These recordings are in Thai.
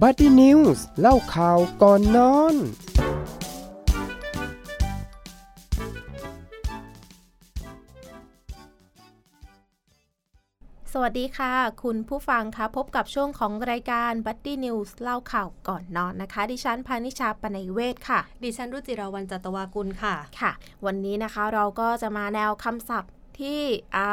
Buddy News เล่าข่าวก่อนนอน สวัสดีค่ะ คุณผู้ฟังคะพบกับช่วงของรายการ b u d d y News เล่าข่าวก่อนนอนนะคะ ดิฉันพานิชาปนัยเวศค่ะ ดิฉันรุจิราวันจัตวากุลค่ะ ค่ะ วันนี้นะคะเราก็จะมาแนวคำศัพท์ ที่อ่า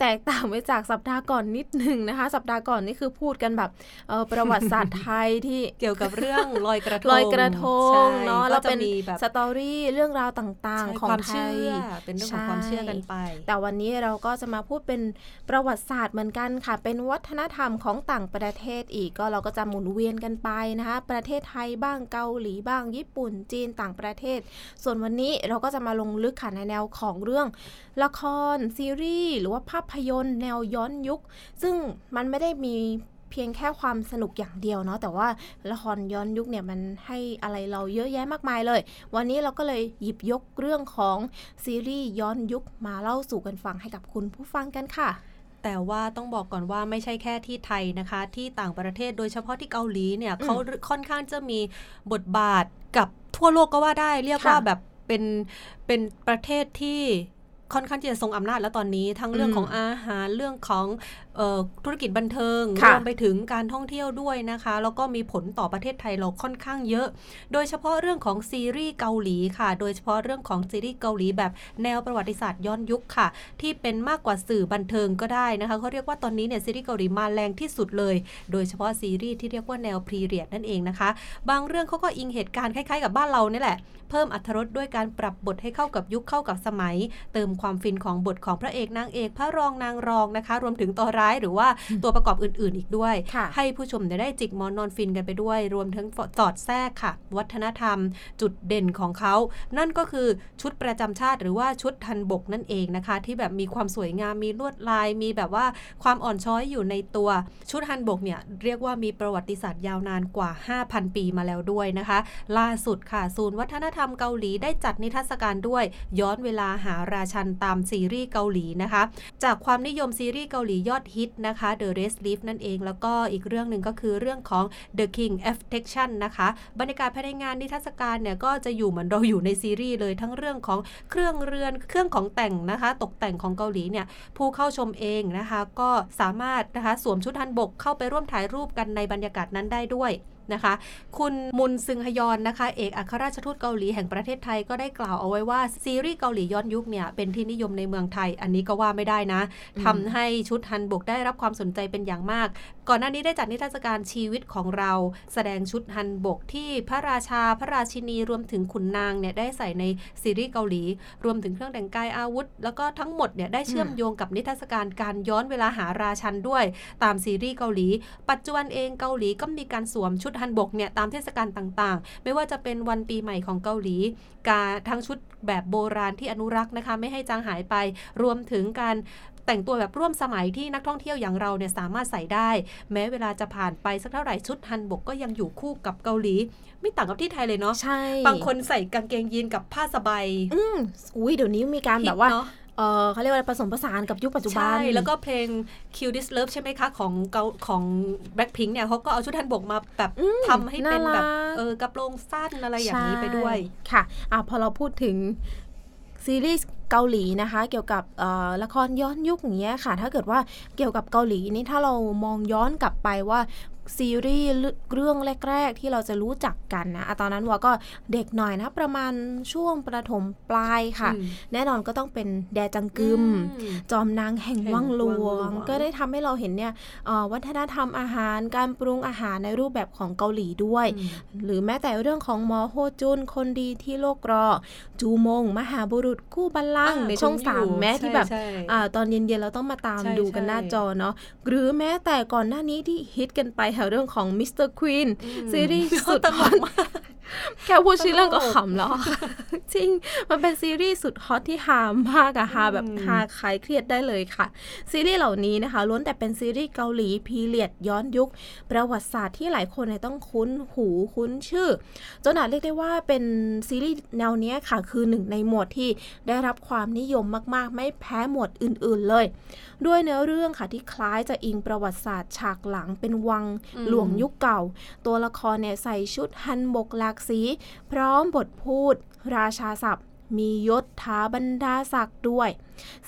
แตกต่างไปจากสัปดาห์ก่อนนิดนึงนะคะ สัปดาห์ก่อนนี่คือพูดกันแบบเอ่อประวัติศาสตร์ไทยที่เกี่ยวกับเรื่องลอยกระทงลอยกระทงใช่เนาะก็แล้วจะเป็นมีแบบสตอรี่เรื่องราวต่างใช่ๆของความไทเชื่ยอเป็นเรื่องของความเชื่อกันไป แต่วันนี้เราก็จะมาพูดเป็นประวัติศาสตร์เหมือนกันค่ะ เป็นวัฒนธรรมของต่างประเทศอีกก็เราก็จะหมุนเวียนกันไปนะคะ ประเทศไทยบ้างเกาหลีบ้าง ญี่ปุ่นจีนต่างประเทศ ส่วนวันนี้เราก็จะมาลงลึกค่ะในแนวของเรื่องละครซีรีส์ หรือว่าภาพยนตร์ แนวย้อนยุค ซึ่งมันไม่ได้มีเพียงแค่ความสนุกอย่างเดียวเนาะแต่ว่าละครย้อนยุคเนี่ยมันให้อะไรเราเยอะแยะมากมายเลย วันนี้เราก็เลยหยิบยกเรื่องของซีรีส์ย้อนยุคมาเล่าสู่กันฟังให้กับคุณผู้ฟังกันค่ะแต่ว่าต้องบอกก่อนว่าไม่ใช่แค่ที่ไทยนะคะ ที่ต่างประเทศโดยเฉพาะที่เกาหลีเนี่ยเขาค่อนข้างจะมีบทบาทกับทั่วโลกก็ว่าได้ เรียกว่าค่ะแบบเป็นเป็นประเทศที่ ค่อนข้างที่จะทรงอำนาจแล้วตอนนี้ ทั้งเรื่องอืมของอาหารเรื่องของเอ่อธุรกิจบันเทิงรค่ะวมไปถึงการท่องเที่ยวด้วยนะคะ แล้วก็มีผลต่อประเทศไทยเราค่อนข้างเยอะ โดยเฉพาะเรื่องของซีรีส์เกาหลีค่ะ โดยเฉพาะเรื่องของซีรีส์เกาหลีแบบแนวประวัติศาสตร์ย้อนยุคค่ะ ที่เป็นมากกว่าสื่อบันเทิงก็ได้นะคะเขาเรียกว่าตอนนี้เนี่ยซีรีส์เกาหลีมาแรงที่สุดเลย โดยเฉพาะซีรีส์ที่เรียกว่าแนวพรีเรียดนั่นเองนะคะ บางเรื่องเขาก็อิงเหตุการณ์คล้ายๆ กับบ้านเรานี่แหละ เพิ่มอรรถรสด้วยการปรับบทให้เข้ากับยุคเข้ากับสมัย เติมความฟินของบทของพระเอกนางเอกพระรองนางรองนะคะ รวมถึงตัวร้ายหรือว่าตัวประกอบอื่น ๆ อีกด้วยค่ะให้ผู้ชมได้จิกหมอนนอนฟินกันไปด้วย รวมถึงสอดแทรกค่ะ วัฒนธรรม จุดเด่นของเขา นั่นก็คือชุดประจำชาติหรือว่าชุดทันบกนั่นเองนะคะ ที่แบบมีความสวยงามมีลวดลาย มีแบบว่าความอ่อนช้อยอยู่ในตัวชุดทันบกเนี่ยเรียกว่ามีประวัติศาสตร์ยาวนานกว่า 5,000 ปีมาแล้วด้วยนะคะ ล่าสุดค่ะ ศูนย์วัฒนธรรมเกาหลีได้จัดนิทรรศการด้วย ย้อนเวลาหาราชันตามซีรีส์เกาหลีนะคะ จากความนิยมซีรีส์เกาหลียอดฮิตนะคะ The Red Leaf นั่นเอง แล้วก็อีกเรื่องหนึ่งก็คือเรื่องของ The King Affection นะคะ บรรยากาศภายในงานนิทรรศการเนี่ยก็จะอยู่เหมือนเราอยู่ในซีรีส์เลยทั้งเรื่องของเครื่องเรือนเครื่องของแต่งนะคะ ตกแต่งของเกาหลีเนี่ยผู้เข้าชมเองนะคะ ก็สามารถนะคะสวมชุดฮันบกเข้าไปร่วมถ่ายรูปกันในบรรยากาศนั้นได้ด้วย นะคะ คุณมุนซึงฮยอนนะคะ เอกอัครราชทูตเกาหลีแห่งประเทศไทยก็ได้กล่าวเอาไว้ว่า ซีรีส์เกาหลีย้อนยุคเนี่ยเป็นที่นิยมในเมืองไทย อันนี้ก็ว่าไม่ได้นะอืมทำให้ชุดฮันบกได้รับความสนใจเป็นอย่างมาก ก่อนหน้านี้ได้จัดนิทรรศการชีวิตของเรา แสดงชุดฮันบกที่พระราชาพระราชินีรวมถึงขุนนางเนี่ยได้ใส่ในซีรีส์เกาหลี รวมถึงเครื่องแต่งกายอาวุธ แล้วก็ทั้งหมดเนี่ยได้เชื่อมโยงกับนิทรรศการการย้อนเวลาหาราชันด้วย ตามซีรีส์เกาหลี ปัจจุบันเองเกาหลีก็มีการสวมชุดฮันบกเนี่ยตามเทศกาลต่างๆ ไม่ว่าจะเป็นวันปีใหม่ของเกาหลี การทั้งชุดแบบโบราณที่อนุรักษ์นะคะไม่ให้จางหายไป รวมถึงการแต่งตัวแบบร่วมสมัยที่นักท่องเที่ยวอย่างเราเนี่ยสามารถใส่ได้ แม้เวลาจะผ่านไปสักเท่าไหร่ชุดฮันบกก็ยังอยู่คู่กับเกาหลี ไม่ต่างกับที่ไทยเลยเนาะใช่บางคนใส่กางเกงยีนกับผ้าสบายอืมอุ้ยเดี๋ยวนี้มีการแบบว่าฮิต เนอะเออเขาเรียกว่าอะไรผสมผสานกับยุคปัจจุบัน ใช่ แล้วก็เพลง Kill This Love ใช่ไหมคะ ของเกาของ Blackpink เนี่ยเขาก็เอาชุดฮันบกมาแบบอืมทำให้เป็นแบบน่ารักเออกระโปรงสั้นอะไรอย่างนี้ไปด้วยใช่ค่ะอะ พอเราพูดถึงซีรีส์เกาหลีนะคะ เกี่ยวกับเอ่อละครย้อนยุคอย่างเงี้ยค่ะ ถ้าเกิดว่าเกี่ยวกับเกาหลีนี่ถ้าเรามองย้อนกลับไปว่า ซีรีส์เรื่องแรก ๆ ที่เราจะรู้จักกันนะอะตอนนั้นวัวก็เด็กหน่อยนะ ประมาณช่วงประถมปลายค่ะอืมแน่นอนก็ต้องเป็นแดจังกึมอืมจอมนางแห่งแห่งวังหลวังหลววงงก็ได้ทำให้เราเห็นเนี่ยเอ่อวัฒนธรรมอาหารการปรุงอาหารในรูปแบบของเกาหลีด้วยอืมหรือแม้แต่เรื่องของหมอโฮจุนคนดีที่โลกรอ จูมง มหาบุรุษคู่บัลลังก์อ่าในช่องคุณอยู่สามแม้ที่ใช่แบบใช่อ่าตอนเย็นๆเราต้องมาตามใช่ดูกันใช่หน้าจอเนาะหรือแม้แต่ก่อนหน้านี้ที่ฮิตกันไปค่ะเรื่องของ Mr. Queen อืมซีรีส์สุดฮอตตลกมาก แค่พูดชื่อเรื่องก็ขำแล้วค่ะ จริง มันเป็นซีรีส์สุดฮอตที่ฮามากอะฮาแบบฮาคลายเครียดได้เลยค่ะ ซีรีส์เหล่านี้นะคะล้วนแต่เป็นซีรีส์เกาหลี period ย้อนยุค ประวัติศาสตร์ที่หลายคนเนี่ยต้องคุ้นหูคุ้นชื่อ จนอาจเรียกได้ว่าเป็นซีรีส์แนวเนี้ยค่ะ คือหนึ่งในหมวดที่ได้รับความนิยมมากๆ ไม่แพ้หมวดอื่น ๆเลย ด้วยเนื้อเรื่องค่ะที่คล้ายจะอิงประวัติศาสตร์ฉากหลังเป็นวังอืมหลวงยุคเก่า ตัวละครเนี่ยใส่ชุดฮันบกหลากสีพร้อมบทพูด ราชาศัพท์ มียศถาบรรดาศักดิ์ด้วย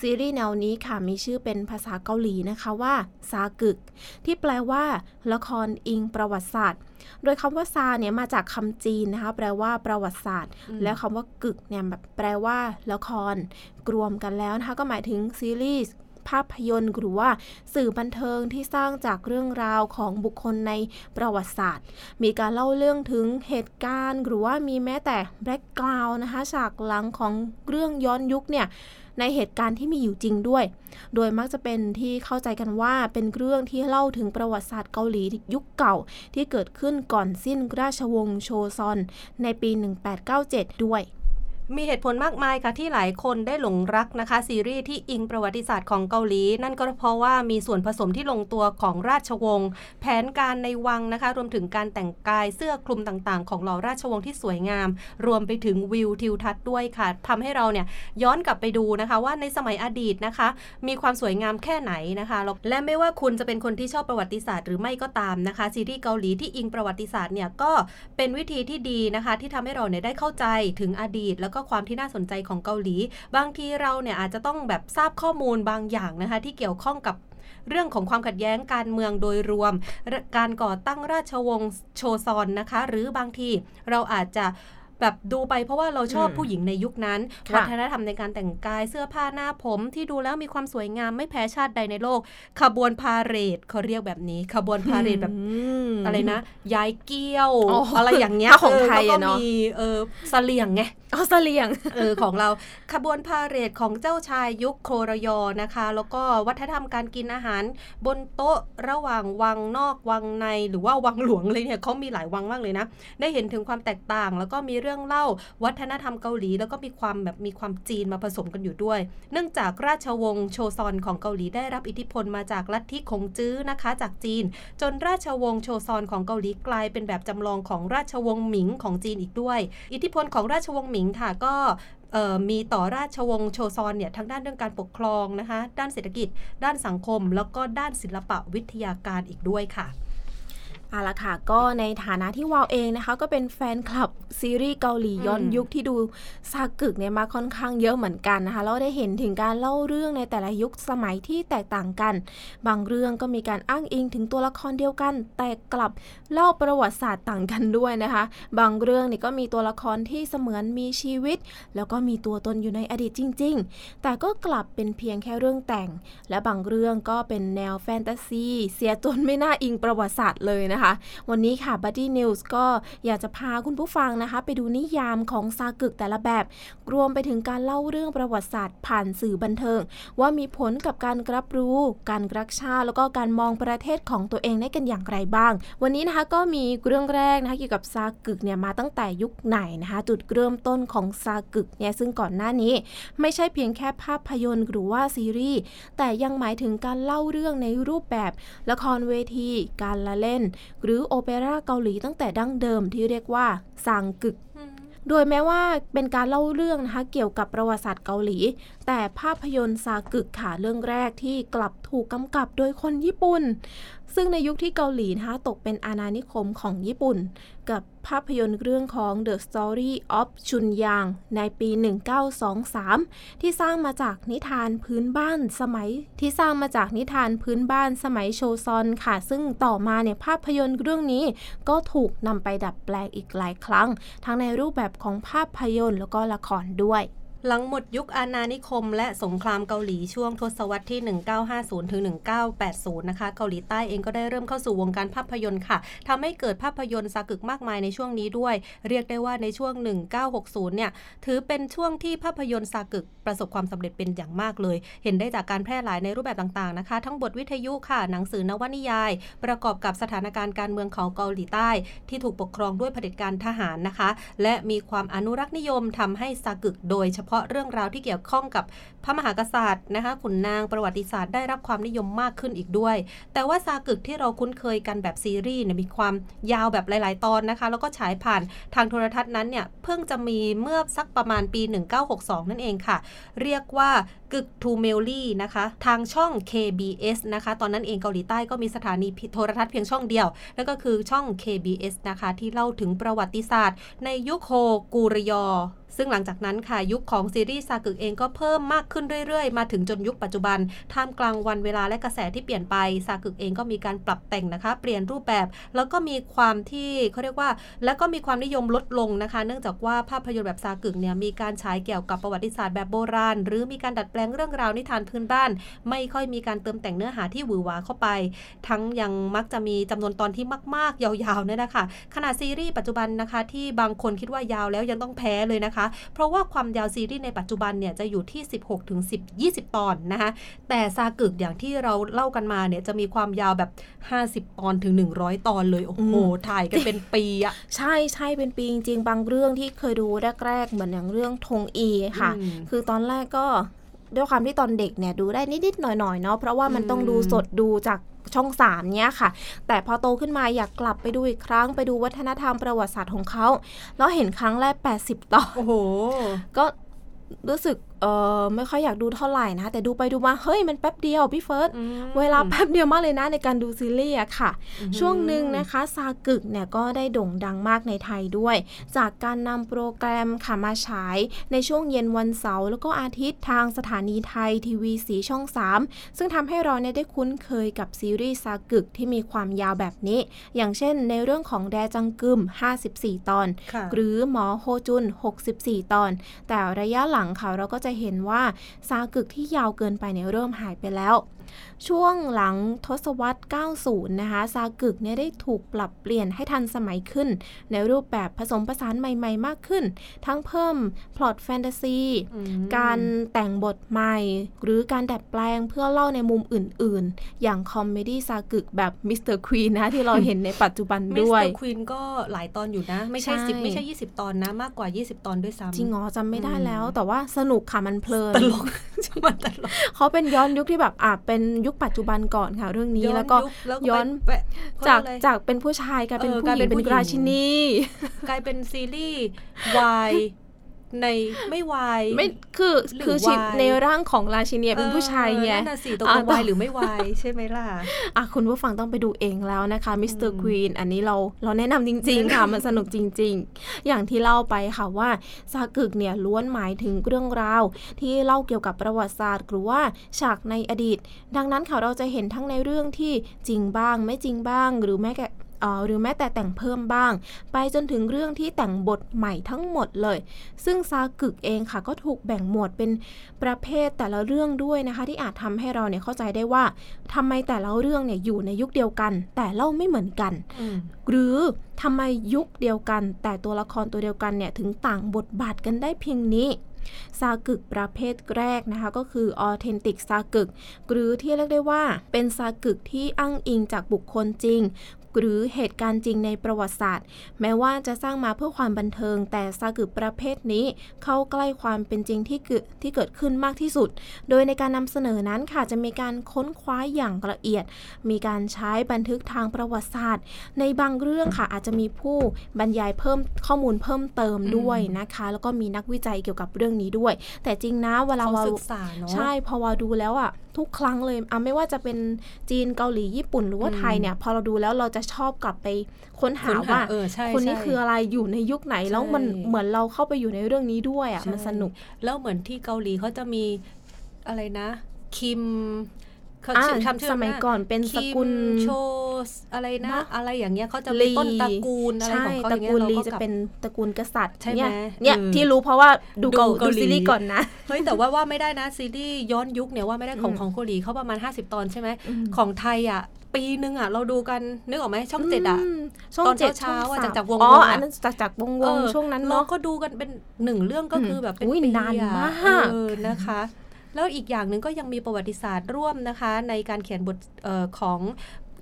ซีรีส์แนวนี้ค่ะมีชื่อเป็นภาษาเกาหลีนะคะว่า ซากึก ที่แปลว่า ละครอิงประวัติศาสตร์ โดยคำว่าซาเนี่ยมาจากคำจีนนะคะแปลว่าประวัติศาสตร์อืมแล้วคำว่ากึกเนี่ยแบบแปลว่า ละครรวมกันแล้วนะคะก็หมายถึงซีรีส์ ภาพยนตร์ หรือว่าสื่อบันเทิงที่สร้างจากเรื่องราวของบุคคลในประวัติศาสตร์ มีการเล่าเรื่องถึงเหตุการณ์ หรือว่ามีแม้แต่แบ็กกราวน์นะคะฉากหลังของเรื่องย้อนยุคเนี่ยในเหตุการณ์ที่มีอยู่จริงด้วย โดยมักจะเป็นที่เข้าใจกันว่าเป็นเรื่องที่เล่าถึงประวัติศาสตร์เกาหลียุคเก่า ที่เกิดขึ้นก่อนสิ้นราชวงศ์โชซอน ในปี 1897 ด้วย มีเหตุผลมากมายค่ะที่หลายคนได้หลงรักนะคะ ซีรีส์ที่อิงประวัติศาสตร์ของเกาหลี นั่นก็เพราะว่ามีส่วนผสมที่ลงตัวของราชวงศ์แผนการในวังนะคะ รวมถึงการแต่งกายเสื้อคลุมต่างๆ ของเหล่าราชวงศ์ที่สวยงาม รวมไปถึงวิวทิวทัศน์ด้วยค่ะทำให้เราเนี่ยย้อนกลับไปดูนะคะว่าในสมัยอดีตนะคะ มีความสวยงามแค่ไหนนะคะและไม่ว่าคุณจะเป็นคนที่ชอบประวัติศาสตร์หรือไม่ก็ตามนะคะ ซีรีส์เกาหลีที่อิงประวัติศาสตร์เนี่ยก็เป็นวิธีที่ดีนะคะ ที่ทำให้เราเนี่ยได้เข้าใจถึงอดีตแล้วก็ความที่น่าสนใจของเกาหลี บางทีเราเนี่ยอาจจะต้องแบบทราบข้อมูลบางอย่างนะคะที่เกี่ยวข้องกับเรื่องของความขัดแย้งการเมืองโดยรวม การก่อตั้งราชวงศ์โชซอนนะคะ หรือบางทีเราอาจจะ แบบดูไปเพราะว่าเราชอบอืมผู้หญิงในยุคนั้นค่ะวัฒนธรรมในการแต่งกายเสื้อผ้าหน้าผมที่ดูแล้วมีความสวยงามไม่แพ้ชาติใดในโลก ขบวนพาเหรดเขาเรียกแบบนี้ ขบวนพาเหรดแบบมอะไรนะย้ายเกี้ยวอ๋อออะไรอย่างเงี้ยถ้าของไทยแล้วอะก็เนอะมีเออเสลียงไงออสเตรเลียงเออของเราขบวนพาเหรดของเจ้าชายยุคโครยอนะคะ แล้วก็วัฒนธรรมการกินอาหาร บนโต๊ะระหว่างวังนอกวังในหรือว่าวังหลวงเลยเนี่ยเขามีหลายวังมากเลยนะ ได้เห็นถึงความแตกต่างแล้วก็มีเรื่องเล่า วัฒนธรรมเกาหลีแล้วก็มีความแบบมีความจีนมาผสมกันอยู่ด้วย เนื่องจากราชวงศ์โชซอนของเกาหลีได้รับอิทธิพลมาจากลัทธิคงจื้อนะคะ จากจีน จนราชวงศ์โชซอนของเกาหลีกลายเป็นแบบจำลองของราชวงศ์หมิงของจีนอีกด้วย อิทธิพลของราชวงศ์หมิงค่ะก็มีต่อราชวงศ์โชซอนเนี่ยทั้งด้านเรื่องการปกครองนะคะ ด้านเศรษฐกิจ ด้านสังคม แล้วก็ด้านศิลปะวิทยาการอีกด้วยค่ะ เอาละค่ะก็ในฐานะที่วาวเองนะคะ ก็เป็นแฟนคลับซีรีส์เกาหลีย้อนยุคที่ดูซากึกเนี่ยมาค่อนข้างเยอะเหมือนกันนะคะแล้วได้เห็นถึงการเล่าเรื่องในแต่ละยุคสมัยที่แตกต่างกัน บางเรื่องก็มีการอ้างอิงถึงตัวละครเดียวกัน แต่กลับเล่าประวัติศาสตร์ต่างกันด้วยนะคะ บางเรื่องนี่ก็มีตัวละครที่เสมือนมีชีวิต แล้วก็มีตัวตนอยู่ในอดีตจริง ๆ แต่ก็กลับเป็นเพียงแค่เรื่องแต่ง และบางเรื่องก็เป็นแนวแฟนตาซีเสียจนไม่น่าอิงประวัติศาสตร์เลยนะคะ วันนี้ค่ะ Buddy News ก็อยากจะพาคุณผู้ฟังนะคะ ไปดูนิยามของซากึกแต่ละแบบ รวมไปถึงการเล่าเรื่องประวัติศาสตร์ผ่านสื่อบันเทิง ว่ามีผลกับการรับรู้ การรักชาติแล้วก็การมองประเทศของตัวเองได้กันอย่างไรบ้าง วันนี้นะคะก็มีเรื่องแรกนะคะเกี่ยวกับซากึกเนี่ยมาตั้งแต่ยุคไหนนะคะ จุดเริ่มต้นของซากึกเนี่ยซึ่งก่อนหน้านี้ ไม่ใช่เพียงแค่ภาพยนตร์หรือว่าซีรีส์แต่ยังหมายถึงการเล่าเรื่องในรูปแบบ ละครเวที การละเล่นหรือโอเปร่าเกาหลีตั้งแต่ดั้งเดิมที่เรียกว่าซางกึก โดยแม้ว่าเป็นการเล่าเรื่องนะคะเกี่ยวกับประวัติศาสตร์เกาหลี แต่ภาพยนตร์ซากึกค่ะเรื่องแรกที่กลับถูกกำกับโดยคนญี่ปุ่น ซึ่งในยุคที่เกาหลีนะคะตกเป็นอาณานิคมของญี่ปุ่น กับภาพยนตร์เรื่องของ The Story of Chunyang ในปี 1923 ที่สร้างมาจากนิทานพื้นบ้านสมัย ที่สร้างมาจากนิทานพื้นบ้านสมัยโชซอนค่ะ ซึ่งต่อมาเนี่ยภาพยนตร์เรื่องนี้ก็ถูกนำไปดัดแปลงอีกหลายครั้ง ทั้งในรูปแบบของภาพยนตร์แล้วก็ละครด้วย หลังหมดยุคอาณานิคม และสงครามเกาหลีช่วงทศวรรษที่ 1950ถึง1980 นะคะ เกาหลีใต้เองก็ได้เริ่มเข้าสู่วงการภาพยนตร์ค่ะทำให้เกิดภาพยนตร์ซากึกมากมายในช่วงนี้ด้วย เรียกได้ว่าในช่วง 1960 เนี่ย ถือเป็นช่วงที่ภาพยนตร์ซากึกประสบความสำเร็จเป็นอย่างมากเลย เห็นได้จากการแพร่หลายในรูปแบบต่างๆนะคะ ทั้งบทวิทยุค่ะ หนังสือนวนิยาย ประกอบกับสถานการณ์การเมืองของเกาหลีใต้ ที่ถูกปกครองด้วยเผด็จการทหารนะคะ และมีความอนุรักษ์นิยมทำให้ 사극โดยเฉพาะเรื่องราวที่เกี่ยวข้องกับพระมหากษัตริย์นะคะขุนนางประวัติศาสตร์ได้รับความนิยมมากขึ้นอีกด้วย แต่ว่า 사극ที่เราคุ้นเคยกันแบบซีรีส์เนี่ยมีความยาวแบบหลาย ๆ ตอนนะคะ แล้วก็ฉายผ่านทางโทรทัศน์นั้นเนี่ยเพิ่งจะมีเมื่อสักประมาณปี 1962 นั่นเองค่ะ เรียกว่า국토만리นะคะ ทางช่อง KBS นะคะ ตอนนั้นเองเกาหลีใต้ก็มีสถานีโทรทัศน์เพียงช่องเดียว นั่นก็คือช่อง KBS นะคะ ที่เล่าถึงประวัติศาสตร์ ในยุคโฮกูรยอ ซึ่งหลังจากนั้นค่ะยุคของซีรีส์ซากึกเองก็เพิ่มมากขึ้นเรื่อยๆ มาถึงจนยุคปัจจุบัน ท่ามกลางวันเวลาและกระแสที่เปลี่ยนไปซากึกเองก็มีการปรับแต่งนะคะ เปลี่ยนรูปแบบ แล้วก็มีความที่เขาเรียกว่า แล้วก็มีความนิยมลดลงนะคะ เนื่องจากว่าภาพยนตร์แบบซากึกเนี่ยมีการฉายเกี่ยวกับประวัติศาสตร์แบบโบราณ หรือมีการดัดแปลงเรื่องราวนิทานพื้นบ้าน ไม่ค่อยมีการเติมแต่งเนื้อหาที่หวือหวาเข้าไป ทั้งยังมักจะมีจำนวนตอนที่มาก ๆ ยาวๆเนี่ยนะคะขนาดซีรีส์ปัจจุบันนะคะที่บางคนคิดว่ายาวแล้วยังต้องแพ้เลยนะคะเพราะว่าความยาวซีรีส์ในปัจจุบันเนี่ยจะอยู่ที่ 16ถึง10 20 ตอนนะคะแต่ซากึกอย่างที่เราเล่ากันมาเนี่ยจะมีความยาวแบบ 50 ตอนถึง 100 ตอนเลยโอ้โหถ่ายกันเป็นปีอะใช่ใช่เป็นปีจริงๆบางเรื่องที่เคยดูแรกๆเหมือนอย่างเรื่องธงอีค่ะอืมคือตอนแรกก็ ด้วยความที่ตอนเด็กเนี่ยดูได้นิดๆหน่อยๆเนาะเพราะว่ามันต้องดูสดดูจากช่องสามเนี้ยค่ะ แต่พอโตขึ้นมาอยากกลับไปดูอีกครั้งไปดูวัฒนธรรมประวัติศาสตร์ของเขาแล้วเห็นครั้งแรก 80 ตอนโอ้โหก็รู้สึกเออไม่ค่อยอยากดูเท่าไหร่นะแต่ดูไปดูมาเฮ้ยมันแป๊บเดียวพี่เฟิร์สอืมเวลาแป๊บเดียวมากเลยนะในการดูซีรีส์อะค่ะอือหือช่วงหนึ่งนะคะซากึกเนี่ยก็ได้โด่งดังมากในไทยด้วย จากการนำโปรแกรมค่ะมาฉายในช่วงเย็นวันเสาร์แล้วก็อาทิตย์ทางสถานีไทยทีวีสีช่อง 3 ซึ่งทำให้เราเนี่ยได้คุ้นเคยกับซีรีส์ซากึกที่มีความยาวแบบนี้ อย่างเช่นในเรื่องของแดจังกึม 54 ตอนค่ะหรือหมอโฮจุน 64 ตอน แต่ระยะหลังค่ะเราก็จะจะเห็นว่าซากึกที่ยาวเกินไปเนี่ยเริ่มหายไปแล้ว ช่วงหลังทศวรรษ 90 นะคะ ซากึกเนี่ยได้ถูกปรับเปลี่ยนให้ทันสมัยขึ้น ในรูปแบบผสมผสานใหม่ ๆ มากขึ้น ทั้งเพิ่มพล็อตแฟนตาซีอืมการแต่งบทใหม่ หรือการดัดแปลงเพื่อเล่าในมุมอื่น ๆ อย่าง comedy 사극แบบ Mr. Queen นะที่เราเห็นในปัจจุบันมิสด้วเตยอร์ควีก็หลายตอนอยู่นะ ไม่ใช่ใช่สิบไม่ใช่ 20 ตอนนะ มากกว่า 20 ตอนด้วยซ้ำจริงเหรอจำไม่ได้อืมแล้ว แต่ว่าสนุกค่ะมันเพลินตลก มันตลกเขาเป็นย้อนยุคที่แบบอะเป็นยุคปัจจุบันก่อนค่ะเรื่องนี้แล้วก็ยุคแล้วย้อนไปแปะจากเขเรียอะไรจากเป็นผู้ชายกลายเป็นเออผู้กลายหเป็ญิงนเป็นผู้หญิงราชินีกลายเป็นซีรีส์วาย ในไม่วายไม่คือหรือคือชิดวายในร่างของราชินีเป็นผู้ชายไงเออนั่นน่ะสิตกลอะงวายหรือไม่วายใช่ไหมล่ะอะคุณผู้ฟังต้องไปดูเองแล้วนะคะมิสเตอร์ควีนอันนี้เราเราแนะนำจริง ๆ ค่ะ มันสนุกจริง ๆ อย่างที่เล่าไปค่ะว่าซากึกเนี่ยล้วนหมายถึงเรื่องราว ที่เล่าเกี่ยวกับประวัติศาสตร์ หรือว่าฉากในอดีต ดังนั้นค่ะเราจะเห็นทั้งในเรื่องที่จริงบ้าง ไม่จริงบ้างหรือแม้แต่เอ่อ หรือแม้แต่แต่งเพิ่มบ้าง ไปจนถึงเรื่องที่แต่งบทใหม่ทั้งหมดเลย ซึ่งซากึกเองค่ะก็ถูกแบ่งหมวดเป็นประเภทแต่ละเรื่องด้วยนะคะ ที่อาจทำให้เราเนี่ยเข้าใจได้ว่าทำไมแต่ละเรื่องเนี่ยอยู่ในยุคเดียวกัน แต่เล่าไม่เหมือนกันอืมหรือทำไมยุคเดียวกัน แต่ตัวละครตัวเดียวกันเนี่ยถึงต่างบทบาทกันได้เพียงนี้ซากึกประเภทแรกนะคะก็คือออเทนติกซากึก หรือที่เรียกได้ว่าเป็นซากึกที่อ้างอิงจากบุคคลจริง หรือเหตุการณ์จริงในประวัติศาสตร์ แม้ว่าจะสร้างมาเพื่อความบันเทิง แต่ซากึกประเภทนี้ เข้าใกล้ความเป็นจริงที่เกิดที่เกิดขึ้นมากที่สุด โดยในการนำเสนอนั้นค่ะจะมีการค้นคว้าอย่างละเอียด มีการใช้บันทึกทางประวัติศาสตร์ ในบางเรื่องค่ะอาจจะมีผู้บรรยายเพิ่มข้อมูลเพิ่มเติมด้วยนะคะ แล้วก็มีนักวิจัยเกี่ยวกับเรื่องนี้ด้วย แต่จริงนะเวลาเขาเราศึกษาเนาะใช่พอวาดูแล้วอะ ทุกครั้งเลยอะไม่ว่าจะเป็นจีนเกาหลีญี่ปุ่นหรือว่าอืมไทยเนี่ย พอเราดูแล้วเราจะชอบกลับไปค้นหาค้นหาว่าเออใช่คนนี้ใช่คืออะไรอยู่ในยุคไหนแล้วมันใช่เหมือนเราเข้าไปอยู่ในเรื่องนี้ด้วยอะใช่มันสนุก แล้วเหมือนที่เกาหลีเขาจะมีอะไรนะ คิม เขาอ่าชื่อทำชื่อสมัยก่อนเป็นสกุลคิมโชสอะไรนะเนอะอะไรอย่างเงี้ยเขาจะลีมีต้นตระกูลอะไรใช่ของเขาอตระย่างเงี้ยกูลเราลีก็จะกลับเป็นตระกูลกษัตริย์ใช่ไหมเนี่ยเนี่ยเออที่รู้เพราะว่าดูดูเกาเกาดูหลีซีรีส์ก่อนนะเฮ้ยแต่ว่าว่าไม่ได้นะซีรีส์ย้อนยุคเนี่ยว่าไม่ได้ของอืมของเกาหลีเขาประมาณ 50 ตอนใช่ไหมอืมของไทยอะปีนึงอะเราดูกันนึกออกไหมช่องเจ็ดอะมช่องตอนเจ็ดเช้าๆช่องอะสมจากจากวงอ๋อวงอะอันนั้นจากจากวงวงเออช่วงนั้นเราเนาะก็ดูกันเป็นหนึ่งเรื่องก็คือแบบเป็นอุ้ยปีนานอะมากเออนะคะ แล้วอีกอย่างหนึ่งก็ยังมีประวัติศาสตร์ร่วมนะคะ ในการเขียนบทออของ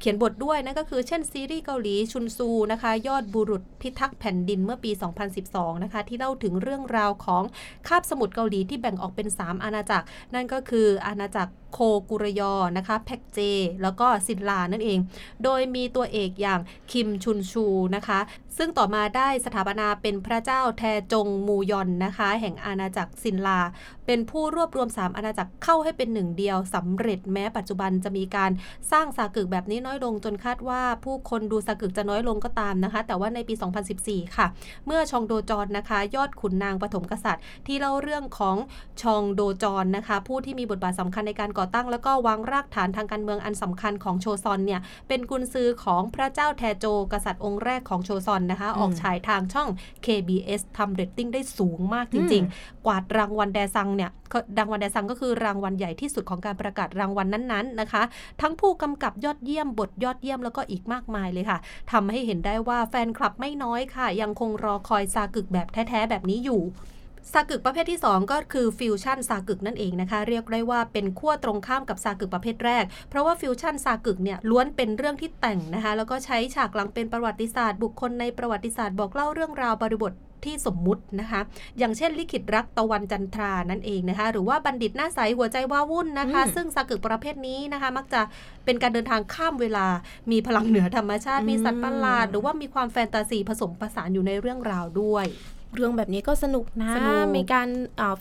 เขียนบทด้วยนั่นก็คือเช่นซีรีส์เกาหลีชุนซูนะคะ ยอดบุรุษพิทักษ์แผ่นดินเมื่อปี 2012 นะคะ ที่เล่าถึงเรื่องราวของคาบสมุทรเกาหลีที่แบ่งออกเป็น 3 อาณาจักร นั่นก็คืออาณาจักรโคกุรยอนะคะแพ็กเจ แล้วก็ซินลานั่นเอง โดยมีตัวเอกอย่างคิมชุนชูนะคะ ซึ่งต่อมาได้สถาปนาเป็นพระเจ้าแทจงมูยอลนะคะ แห่งอาณาจักรซินลา เป็นผู้รวบรวม 3 อาณาจักรเข้าให้เป็นหนึ่งเดียวสำเร็จแม้ปัจจุบันจะมีการสร้างสากึกแบบนี้น้อยลงจนคาดว่าผู้คนดูสากึกจะน้อยลงก็ตามนะคะ แต่ว่าในปี 2014 ค่ะ เมื่อชองโดจอนนะคะ ยอดขุนนางปฐมกษัตริย์ ที่เล่าเรื่องของชองโดจอนนะคะ ผู้ที่มีบทบาทสำคัญในการก่อตั้ง แล้วก็วางรากฐานทางการเมืองอันสำคัญของโชซอนเนี่ยเป็นกุนซือของพระเจ้าแทโจกษัตริย์องค์แรกของโชซอนนะคะ ออกฉายทางช่อง KBS ทำเรตติ้งได้สูงมากจริง ๆ กวาดรางวัลแดซังเนี่ยก็รางวัลแดซังก็คือรางวัลใหญ่ที่สุดของการประกาศรางวัลนั้นๆนะคะ ทั้งผู้กำกับยอดเยี่ยมบทยอดเยี่ยมแล้วก็อีกมากมายเลยค่ะทำให้เห็นได้ว่าแฟนคลับไม่น้อยค่ะ ยังคงรอคอยซากึกแบบแท้ๆแบบนี้อยู่ ซากึกประเภทที่ 2 ก็คือฟิวชั่นซากึกนั่นเองนะคะเรียกได้ว่าเป็นขั้วตรงข้ามกับซากึกประเภทแรก เพราะว่าฟิวชั่นซากึกเนี่ยล้วนเป็นเรื่องที่แต่งนะคะแล้วก็ใช้ฉากหลังเป็นประวัติศาสตร์ บุคคลในประวัติศาสตร์บอกเล่าเรื่องราวบริบทที่สมมุตินะคะ อย่างเช่นลิขิตรักตะวันจันทรานั่นเองนะคะ หรือว่าบัณฑิตหน้าใสหัวใจว้าวุ่นนะคะอืมซึ่งซากึกประเภทนี้นะคะ มักจะเป็นการเดินทางข้ามเวลา มีพลังเหนือธรรมชาติ มีสัตว์ประหลาด หรือว่ามีความแฟนตาซีผสมผสานอยู่ในเรื่องราวด้วย เรื่องแบบนี้ก็สนุกนะสนุกมีการ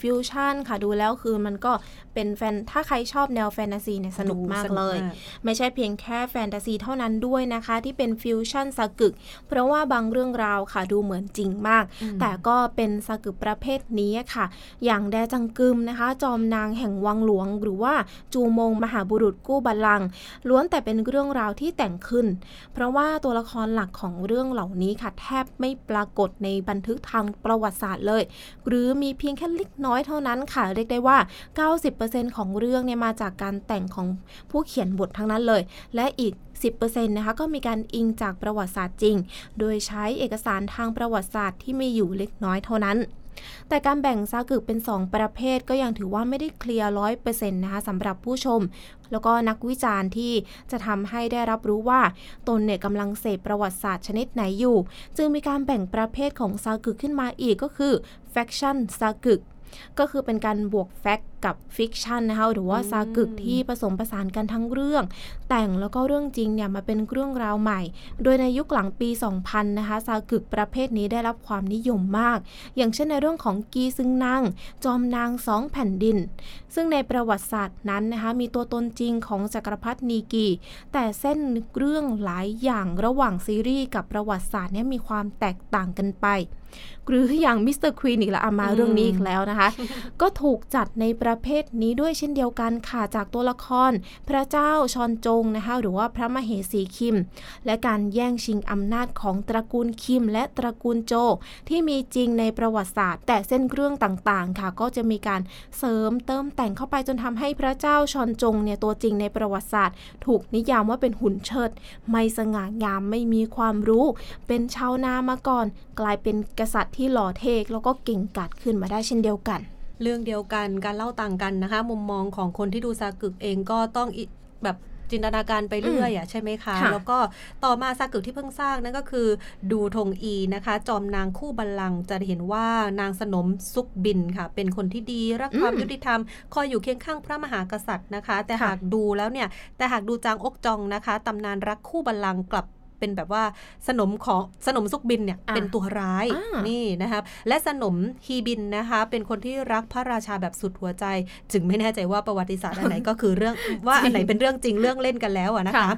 ฟิวชั่นค่ะดูแล้วคือมันก็เป็นแฟน ถ้าใครชอบแนวแฟนตาซีเนี่ยสนุกมากเลย ไม่ใช่เพียงแค่แฟนตาซีเท่านั้นด้วยนะคะ ที่เป็นฟิวชั่นสากึก เพราะว่าบางเรื่องราวค่ะดูเหมือนจริงมากอืมแต่ก็เป็นสากึกประเภทนี้ค่ะ อย่างแดจังกึมนะคะ จอมนางแห่งวังหลวง หรือว่าจูมงมหาบุรุษกู้บัลลังก์ล้วนแต่เป็นเรื่องราวที่แต่งขึ้น เพราะว่าตัวละครหลักของเรื่องเหล่านี้ค่ะแทบไม่ปรากฏในบันทึกทางประวัติศาสตร์เลย หรือมีเพียงแค่เล็กน้อยเท่านั้นค่ะ เรียกได้ว่า 90%ของเรื่องเนี่ยมาจากการแต่งของผู้เขียนบททั้งนั้นเลย และอีก 10%นะคะก็มีการอิงจากประวัติศาสตร์จริง โดยใช้เอกสารทางประวัติศาสตร์ที่มีอยู่เล็กน้อยเท่านั้น แต่การแบ่งซากึกเป็น 2 ประเภทก็ยังถือว่าไม่ได้เคลียร์ร้อยเปอร์เซ็นต์นะคะสำหรับผู้ชม แล้วก็นักวิจารณ์ที่จะทำให้ได้รับรู้ว่าตนเนี่ยกำลังเสพประวัติศาสตร์ชนิดไหนอยู่ จึงมีการแบ่งประเภทของซากึกขึ้นมาอีกก็คือ faction ซากึกก็คือเป็นการบวกแฟก กับฟิกชันนะคะหรือว่าอืมซากึกที่ผสมผสานกันทั้งเรื่อง แต่งแล้วก็เรื่องจริงเนี่ยมาเป็นเรื่องราวใหม่ โดยในยุคหลังปี 2000 นะคะซากึกประเภทนี้ได้รับความนิยมมาก อย่างเช่นในเรื่องของกีซึงนางจอมนางสองแผ่นดิน ซึ่งในประวัติศาสตร์นั้นนะคะมีตัวตนจริงของจักรพรรดินีกี แต่เส้นเรื่องหลายอย่างระหว่างซีรีส์กับประวัติศาสตร์เนี่ยมีความแตกต่างกันไป หรืออย่างมิสเตอร์ควีนอีกแล้วอามาอืมเรื่องนี้อีกแล้วนะคะ ก็ถูกจัดในประเภทนี้ด้วยเช่นเดียวกันค่ะจากตัวละคร พระเจ้าชอลจงนะคะหรือว่าพระมเหสีคิม และการแย่งชิงอำนาจของตระกูลคิม และตระกูลโจ ที่มีจริงในประวัติศาสตร์ แต่เส้นเรื่องต่างๆค่ะ ก็จะมีการเสริมเติมแต่งเข้าไปจนทำให้พระเจ้าชอลจงเนี่ยตัวจริงในประวัติศาสตร์ ถูกนิยามว่าเป็นหุ่นเชิด ไม่สง่างามไม่มีความรู้ เป็นชาวนามาก่อน กลายเป็นกษัตริย์ที่หล่อเทกแล้วก็เก่งกาจขึ้นมาได้เช่นเดียวกัน เรื่องเดียวกันการเล่าต่างกันนะคะ มุมมองของคนที่ดูซากึกเองก็ต้องอิแบบจินตนาการไปเรื่อยอะใช่ไหมคะค่ะแล้วก็ต่อมาซากึกที่เพิ่งสร้างนั่นก็คือ ดูทงอีนะคะ จอมนางคู่บัลลังก์จะเห็นว่านางสนมซุกบินค่ะ เป็นคนที่ดีรักความยุติธรรม คอยอยู่เคียงข้างพระมหากษัตริย์นะคะ แต่หากดูแล้วเนี่ยแต่หากดูจางอกจองนะคะตำนานรักคู่บัลลังก์กลับ เป็นแบบว่าสนมของสนมซุกบินเนี่ยอะเป็นตัวร้ายอ่านี่นะครับและสนมฮีบินนะคะเป็นคนที่รักพระราชาแบบสุดหัวใจ จึงไม่แน่ใจว่าประวัติศาสตร์อันไหนก็คือเรื่องว่าอันไหนเป็นเรื่องจริงเรื่องเล่นกันแล้วอะนะคะค่ะ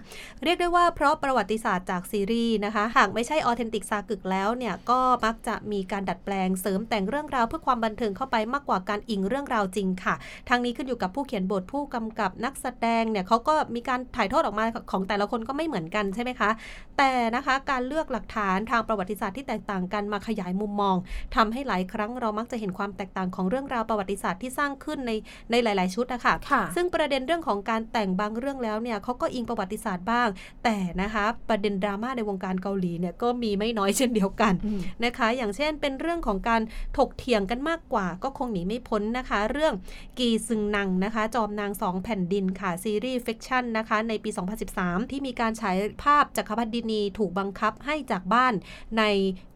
เรียกได้ว่าเพราะประวัติศาสตร์จากซีรีส์นะคะ หากไม่ใช่ออเทนติกซากึกแล้วเนี่ยก็มักจะมีการดัดแปลงเสริมแต่งเรื่องราวเพื่อความบันเทิงเข้าไปมากกว่าการอิงเรื่องราวจริงค่ะ ทางนี้ขึ้นอยู่กับผู้เขียนบทผู้กำกับนักแสดงเนี่ยเขาก็มีการถ่ายทอดออกมาของแต่ละคนก็ไม่เหมือนกันใช่ไหมคะแต่นะคะการเลือกหลักฐานทางประวัติศาสตร์ที่แตกต่างกันมาขยายมุมมองทำให้หลายครั้งเรามักจะเห็นความแตกต่างของเรื่องราวประวัติศาสตร์ที่สร้างขึ้นในในหลาย ๆ ชุดอะค่ะค่ะซึ่งประเด็นเรื่องของการแต่งบางเรื่องแล้วเนี่ยเขาก็อิงประวัติศาสตร์บ้าง แต่นะคะประเด็นดราม่าในวงการเกาหลีเนี่ยก็มีไม่น้อยเช่นเดียวกันอืมนะคะ อย่างเช่นเป็นเรื่องของการถกเถียงกันมากกว่า ก็คงหนีไม่พ้นนะคะ เรื่องกีซึงนังนะคะ จอมนางสองแผ่นดินค่ะซีรีส์ fiction นะคะในปี 2013 ที่มีการฉายภาพจักรพรรดินีถูกบังคับให้จากบ้านใน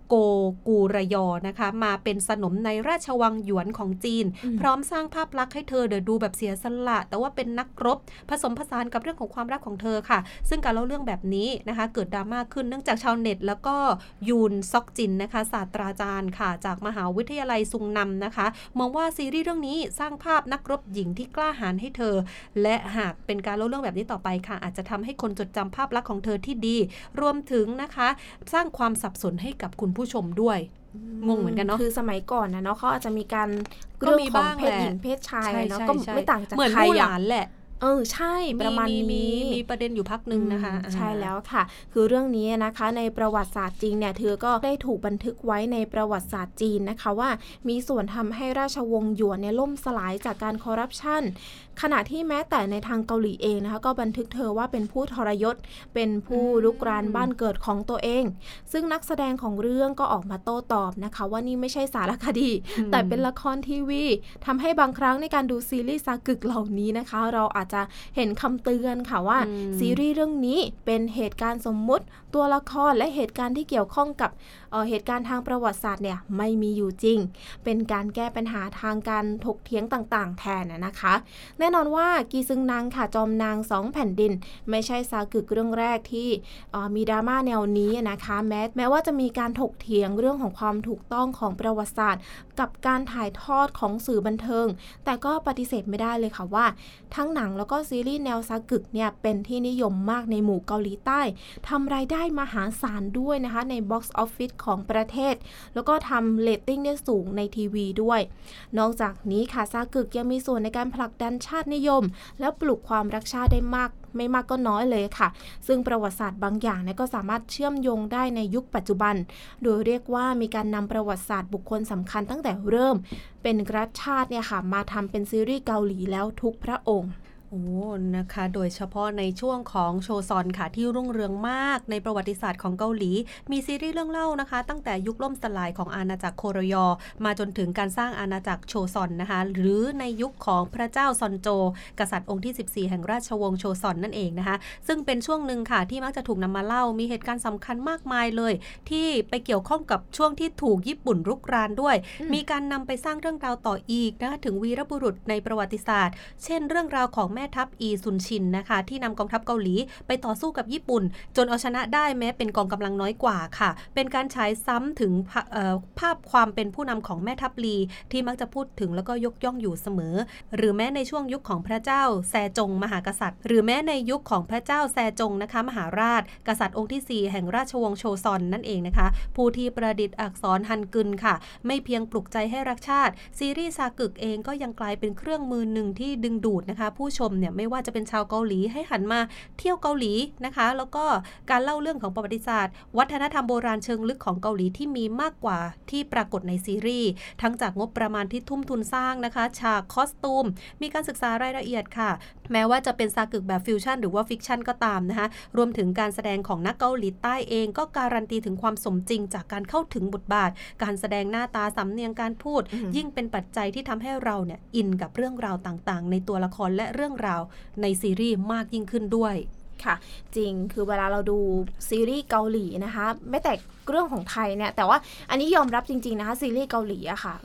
โกกูรยอนะคะ มาเป็นสนมในราชวังหยวนของจีนอืมพร้อมสร้างภาพลักษณ์ให้เธอเดี๋ยวดูแบบเสียสละ แต่ว่าเป็นนักรบ ผสมผสานกับเรื่องของความรักของเธอค่ะ ซึ่งการเล่าเรื่องแบบนี้นะคะ เกิดดราม่าขึ้นเนื่องจากชาวเน็ต แล้วก็ยูนซอกจินนะคะศาสตราจารย์ค่ะ จากมหาวิทยาลัยซุงนำนะคะ มองว่าซีรีส์เรื่องนี้สร้างภาพนักรบหญิงที่กล้าหาญให้เธอ และหากเป็นการเล่าเรื่องแบบนี้ต่อไปค่ะ อาจจะทำให้คนจดจำภาพลักษณ์ของเธอที่ดี รวมถึงนะคะ สร้างความสับสนให้กับคุณผู้ชมด้วยงงเหมือนกันเนอะคือสมัยก่อนนะเนาะเขาอาจจะมีการก็เรื่องมีของบ้างเพศแหละหญิงเพศชายใช่เนาะใช่ก็ใช่ไม่ต่างจากเหมือนไทยมู่หอะลานแหละ เออใช่ประมาณมีนี้มีประเด็นอยู่พักหนึ่งนะคะอืมอ่าใช่แล้วค่ะ คือเรื่องนี้นะคะในประวัติศาสตร์จริงเนี่ยเธอก็ได้ถูกบันทึกไว้ในประวัติศาสตร์จีนนะคะว่า มีส่วนทำให้ราชวงศ์หยวนเนี่ยล่มสลายจากการคอร์รัปชันขณะที่แม้แต่ในทางเกาหลีเองนะคะ ก็บันทึกเธอว่าเป็นผู้ทรยศ เป็นผู้ลุกรานบ้านเกิดของตัวเอง ซึ่งนักแสดงของเรื่องก็ออกมาโต้ตอบนะคะ ว่านี่ไม่ใช่สารคดีอืมแต่เป็นละครทีวีทำให้บางครั้งในการดูซีรีส์ซากึกเหล่านี้นะคะ เราอาจจะเห็นคำเตือนค่ะว่าอืมซีรีส์เรื่องนี้เป็นเหตุการณ์สมมุติตัวละครและเหตุการณ์ที่เกี่ยวข้องกับเเหตุการณ์ทางประวัติศาสตร์เนี่ยไม่มีอยู่จริง เป็นการแก้ปัญหาทางการถกเถียงต่างๆ แทนนะนะคะ แน่นอนว่ากีซึงนางค่ะจอมนางสองแผ่นดิน ไม่ใช่ซากึกเรื่องแรกที่มีดราม่าแนวนี้นะคะแม้แม้ว่าจะมีการถกเถียงเรื่องของความถูกต้องของประวัติศาสตร์ กับการถ่ายทอดของสื่อบันเทิง แต่ก็ปฏิเสธไม่ได้เลยค่ะว่า ทั้งหนังแล้วก็ซีรีส์แนวซากึกเนี่ยเป็นที่นิยมมากในหมู่เกาหลีใต้ทำรายได้ได้มหาศาลด้วยนะคะใน Box Office ของประเทศ แล้วก็ทำเรตติ้งได้สูงในทีวีด้วย นอกจากนี้ค่ะซากึกยังมีส่วนในการผลักดันชาตินิยม และปลุกความรักชาติได้มากไม่มากก็น้อยเลยค่ะ ซึ่งประวัติศาสตร์บางอย่างเนี่ยก็สามารถเชื่อมโยงได้ในยุคปัจจุบัน โดยเรียกว่ามีการนำประวัติศาสตร์บุคคลสำคัญตั้งแต่เริ่ม เป็นรัฐชาติเนี่ยค่ะมาทำเป็นซีรีส์เกาหลีแล้วทุกพระองค์ โอ้นะคะ โดยเฉพาะในช่วงของโชซอนค่ะที่รุ่งเรืองมากในประวัติศาสตร์ของเกาหลี มีซีรีส์เรื่องเล่านะคะ ตั้งแต่ยุคล่มสลายของอาณาจักรโครยอ มาจนถึงการสร้างอาณาจักรโชซอนนะคะ หรือในยุคของพระเจ้าซอนโจ กษัตริย์องค์ที่ 14 แห่งราชวงศ์โชซอนนั่นเองนะคะ ซึ่งเป็นช่วงหนึ่งค่ะที่มักจะถูกนำมาเล่ามีเหตุการณ์สำคัญมากมายเลย ที่ไปเกี่ยวข้องกับช่วงที่ถูกญี่ปุ่นรุกรานด้วยอืมมีการนำไปสร้างเรื่องราวต่ออีกนะคะถึงวีรบุรุษในประวัติศาสตร์ เช่น เรื่องราวของแม่ทัพอีซุนชินนะคะ ที่นำกองทัพเกาหลีไปต่อสู้กับญี่ปุ่น จนเอาชนะได้แม้เป็นกองกำลังน้อยกว่าค่ะ เป็นการฉายซ้ำถึงภาพความเป็นผู้นำของแม่ทัพลี ที่มักจะพูดถึงแล้วก็ยกย่องอยู่เสมอ หรือแม้ในช่วงยุคของพระเจ้าแซจงมหากษัตริย์ หรือแม้ในยุคของพระเจ้าแซจงนะคะมหาราช กษัตริย์องค์ที่ 4 แห่งราชวงศ์โชซอนนั่นเองนะคะ ผู้ที่ประดิษฐ์อักษรฮันกึนค่ะ ไม่เพียงปลุกใจให้รักชาติ ซีรีส์ซากึกเองก็ยังกลายเป็นเครื่องมือหนึ่งที่ดึงดูดนะคะ ผู้ชมเนี่ยไม่ว่าจะเป็นชาวเกาหลีให้หันมาเที่ยวเกาหลีนะคะ แล้วก็การเล่าเรื่องของประวัติศาสตร์ วัฒนธรรมโบราณเชิงลึกของเกาหลีที่มีมากกว่าที่ปรากฏในซีรีส์ทั้งจากงบประมาณที่ทุ่มทุนสร้างนะคะ ฉากคอสตูม มีการศึกษารายละเอียดค่ะ แม้ว่าจะเป็นซากึกแบบฟิวชั่นหรือว่า fiction ก็ตามนะคะรวมถึงการแสดงของนักเกาหลีใต้เองก็การันตีถึงความสมจริงจากการเข้าถึงบทบาท การแสดงหน้าตาสำเนียงการพูดอืมยิ่งเป็นปัจจัยที่ทำให้เราเนี่ยอินกับเรื่องราวต่างๆ ในตัวละครและเรื่องราวในซีรีส์มากยิ่งขึ้นด้วยค่ะจริงคือเวลาเราดูซีรีส์เกาหลีนะคะ ไม่แต่เรื่องของไทยเนี่ยแต่ว่าอันนี้ยอมรับจริง ๆ นะคะ ซีรีส์เกาหลีอะค่ะ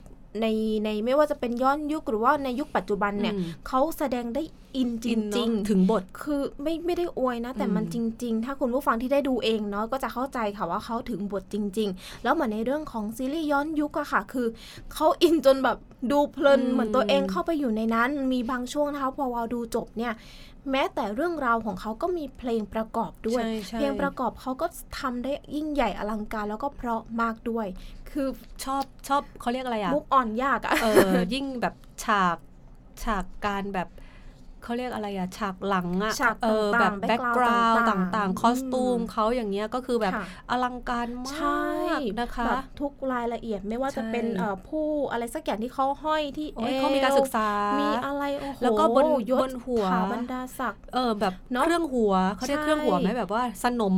ในในไม่ว่าจะเป็นย้อนยุคหรือว่าในยุคปัจจุบันเนี่ยอืมเขาแสดงได้อินจอินเนอะริง ๆ ถึงบทคือไม่ไม่ได้อวยนะ แต่อืมมันจริง ๆ ถ้าคุณผู้ฟังที่ได้ดูเองเนาะก็จะเข้าใจค่ะว่าเขาถึงบทจริง ๆ แล้วเหมือนในเรื่องของซีรีส์ย้อนยุคอะค่ะ คือเขาอินจนแบบ ดูเพลินเหมือนตัวเองเข้าไปอยู่ในนั้น มีบางช่วงนะคะพอวาดูจบเนี่ย แม้แต่เรื่องราวของเขาก็มีเพลงประกอบด้วยใช่ใช่เพลงประกอบเขาก็ทำได้ยิ่งใหญ่อลังการแล้วก็เพราะมากด้วย คือชอบชอบเขาเรียกอะไรอะมุกอ่อนยากอะเออยิ่งแบบฉากฉากการแบบ เขาเรียกอะไรอะฉากหลังอะฉากเออแบบต่างๆแบ็กกราว background ต่างๆ คอสตูมอืมเขาอย่างเงี้ยก็คือแบบค่ะอลังการมใช่ากนะคะแบบทุกรายละเอียดไม่ว่าจะใช่เป็นเอ่อผู้อะไรสักอย่างที่เขาห้อยที่โอ้ยเอวเขามีการศึกษา มีอะไรโอ้โหแล้วก็บนยศบนหัวขาบรรดาศักดิ์เออแบบเนอะเครื่องหัวเขาเรียกใช่เครื่องหัวไหมแบบว่าสนม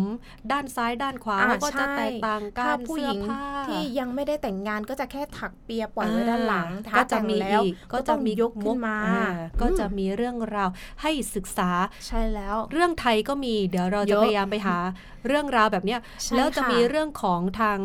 ด้านซ้ายด้านขวาอ่าแล้วก็จะใช่แตกต่างกัถ้านผู้เสื้หอญิงผ้าที่ยังไม่ได้แต่งงานก็จะแค่ถักเปียปล่อยไว้ด้านหลังอ่ถ้าก็จะแต่งมีแล้วอีกก็ก็จะต้องมียกขึ้นมาอ่ก็จะอืมมีเรื่องราวให้ศึกษาใช่แล้ว เรื่องไทยก็มีเดี๋ยวเราเยจะอะพยายามไปหาเรื่องราวแบบเนี้ยใช่แล้วจะค่ะมีเรื่องของทาง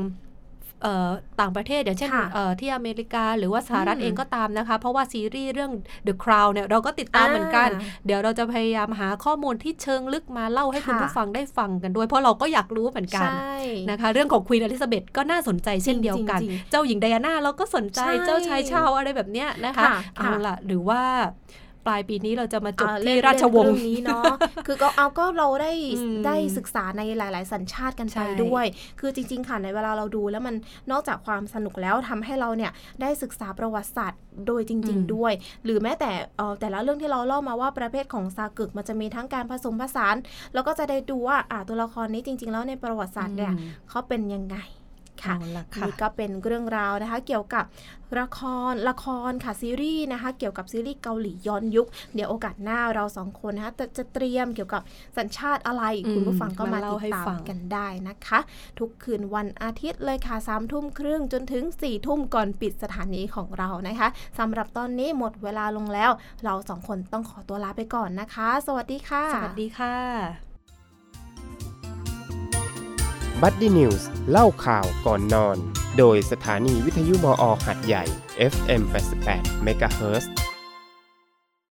เอ่อต่างประเทศอย่างเช่นค่ะเอ่อที่อเมริกาหรือว่าสหรัฐอืมเองก็ตามนะคะ เพราะว่าซีรีส์เรื่อง The Crown เนี่ยเราก็ติดตามเหมือนกันอ่าเดี๋ยวเราจะพยายามหาข้อมูลที่เชิงลึกมาเล่าให้คุณค่ะผู้ฟังได้ฟังกันด้วย เพราะเราก็อยากรู้เหมือนกันใช่นะคะ เรื่องของควีนอลิซาเบธก็น่าสนใจเช่นเดียวกันจริงเจ้าหญิงไดอาน่าเราก็สนใจใช่เจ้าชายชาวอะไรแบบเนี้ยนะคะค่ะเอาละหรือว่า ปลายปีนี้เราจะมาจบอ่าที่เล่นราชวงศ์เรื่องนี้เนาะคือก็เอาก็เราได้อืมได้ศึกษาในหลาย ๆ สัญชาติกันใช่ไปด้วย คือจริง ๆ ค่ะในเวลาเราดูแล้วมันนอกจากความสนุกแล้วทำให้เราเนี่ยได้ศึกษาประวัติศาสตร์โดยจริง ๆ ด้วย หรือแม้แต่เอ่อแต่ละเรื่องที่เราเล่ามาว่าประเภทของซากึกมันจะมีทั้งการผสมผสาน แล้วก็จะได้ดูว่าอ่าตัวละครนี้จริง ๆ แล้วในประวัติศาสตร์เนี่ยอืมเขาเป็นยังไง ค่ะเอาล่ะค่ะนี่ก็เป็นเรื่องราวนะคะ เกี่ยวกับละครละครค่ะซีรีส์นะคะ เกี่ยวกับซีรีส์เกาหลีย้อนยุค เดี๋ยวโอกาสหน้าเราสองคนนะคะจะจะเตรียมเกี่ยวกับสัญชาติอะไรอืมคุณผู้ฟังก็มามาเล่าติดให้ตามฟังกันได้นะคะ ทุกคืนวันอาทิตย์เลยค่ะสามทุ่มครึ่งจนถึง4ี่ทุ่มก่อนปิดสถานีของเรานะคะสำหรับตอนนี้หมดเวลาลงแล้ว เราสองคนต้องขอตัวลาไปก่อนนะคะ สวัสดีค่ะ สวัสดีค่ะ บัดดี้นิวส์เล่าข่าวก่อนนอน โดยสถานีวิทยุมอหัดใหญ่ FM 88 MHz